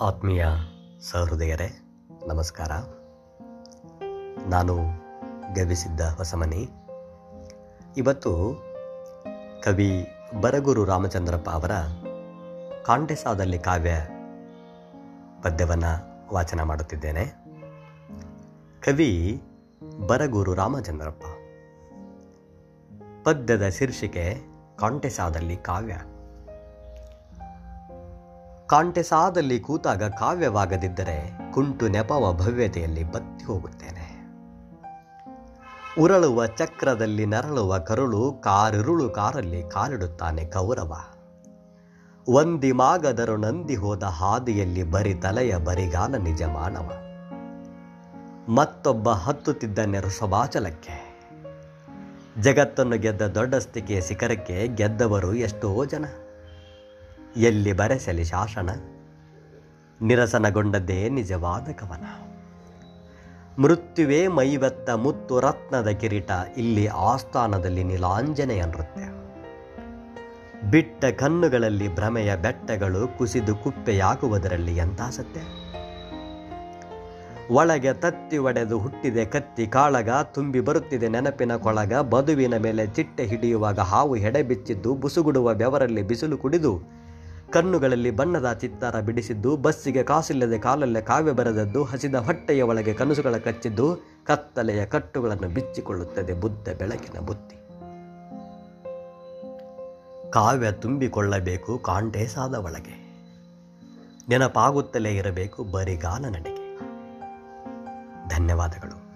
ಆತ್ಮೀಯ ಸಹೃದಯರೇ, ನಮಸ್ಕಾರ. ನಾನು ಗವಿಸಿದ್ದ ಹೊಸಮನಿ. ಇವತ್ತು ಕವಿ ಬರಗೂರು ರಾಮಚಂದ್ರಪ್ಪ ಅವರ ಕಾಂಟೆಸಾದಲ್ಲಿ ಕಾವ್ಯ ಪದ್ಯವನ್ನು ವಾಚನ ಮಾಡುತ್ತಿದ್ದೇನೆ. ಕವಿ ಬರಗೂರು ರಾಮಚಂದ್ರಪ್ಪ. ಪದ್ಯದ ಶೀರ್ಷಿಕೆ ಕಾಂಟೆಸಾದಲ್ಲಿ ಕಾವ್ಯ. ಕಾಂಟೆಸಾದಲ್ಲಿ ಕೂತಾಗ ಕಾವ್ಯವಾಗದಿದ್ದರೆ ಕುಂಟು ನೆಪವ ಭವ್ಯತೆಯಲ್ಲಿ ಬತ್ತಿ ಹೋಗುತ್ತೇನೆ. ಉರಳುವ ಚಕ್ರದಲ್ಲಿ ನರಳುವ ಕರುಳು ಕಾರಿರುಳು ಕಾರಲ್ಲಿ ಕಾಲಿಡುತ್ತಾನೆ ಕೌರವ. ಒಂದಿಮಾಗದರು ನಂದಿ ಹೋದ ಹಾದಿಯಲ್ಲಿ ಬರಿ ತಲೆಯ ಬರಿಗಾಲ ನಿಜ ಮಾನವ ಮತ್ತೊಬ್ಬ ಹತ್ತುತ್ತಿದ್ದ ರಸಬಾಚಲಕ್ಕೆ ಜಗತ್ತನ್ನು ಗೆದ್ದ ದೊಡ್ಡಸ್ತಿಕೆಯ ಶಿಖರಕ್ಕೆ ಗೆದ್ದವರು ಎಷ್ಟೋ ಜನ. ಎಲ್ಲಿ ಬರೆಸಲಿ ಶಾಸನ? ನಿರಸನಗೊಂಡದ್ದೇ ನಿಜವಾದ ಕವನ. ಮೃತ್ಯುವೇ ಮೈವತ್ತ ಮುತ್ತು ರತ್ನದ ಕಿರೀಟ, ಇಲ್ಲಿ ಆಸ್ಥಾನದಲ್ಲಿ ನೀಲಾಂಜನೆಯ ನೃತ್ಯ. ಬಿಟ್ಟ ಕಣ್ಣುಗಳಲ್ಲಿ ಭ್ರಮೆಯ ಬೆಟ್ಟಗಳು ಕುಸಿದು ಕುಪ್ಪೆಯಾಗುವುದರಲ್ಲಿ ಎಂಥ ಸತ್ಯ? ಒಳಗೆ ತತ್ತಿ ಒಡೆದು ಹುಟ್ಟಿದೆ ಕತ್ತಿ, ಕಾಳಗ ತುಂಬಿ ಬರುತ್ತಿದೆ ನೆನಪಿನ ಕೊಳಗ, ಬದುವಿನ ಮೇಲೆ ಚಿಟ್ಟೆ ಹಿಡಿಯುವಾಗ ಹಾವು ಹೆಡೆ ಬಿಚ್ಚಿದ್ದು ಬುಸುಗುಡುವ ಬೆವರಲ್ಲಿ ಬಿಸಿಲು ಕುಡಿದು ಕಣ್ಣುಗಳಲ್ಲಿ ಬಣ್ಣದ ಚಿತ್ತಾರ ಬಿಡಿಸಿದ್ದು, ಬಸ್ಸಿಗೆ ಕಾಸಿಲ್ಲದೆ ಕಾಲಲ್ಲೇ ಕಾವ್ಯ ಬರೆದದ್ದು, ಹಸಿದ ಹೊಟ್ಟೆಯ ಒಳಗೆ ಕನಸುಗಳ ಕಚ್ಚಿದ್ದು, ಕತ್ತಲೆಯ ಕಟ್ಟುಗಳನ್ನು ಬಿಚ್ಚಿಕೊಳ್ಳುತ್ತದೆ ಬುದ್ಧ ಬೆಳಕಿನ ಬುದ್ಧಿ ಕಾವ್ಯ ತುಂಬಿಕೊಳ್ಳಬೇಕು ಕಾಂಟೇಸಾದ ಒಳಗೆ. ನೆನಪಾಗುತ್ತಲೇ ಇರಬೇಕು ಬರಿಗಾಲ ನಡೆಗೆ ಧನ್ಯವಾದಗಳು.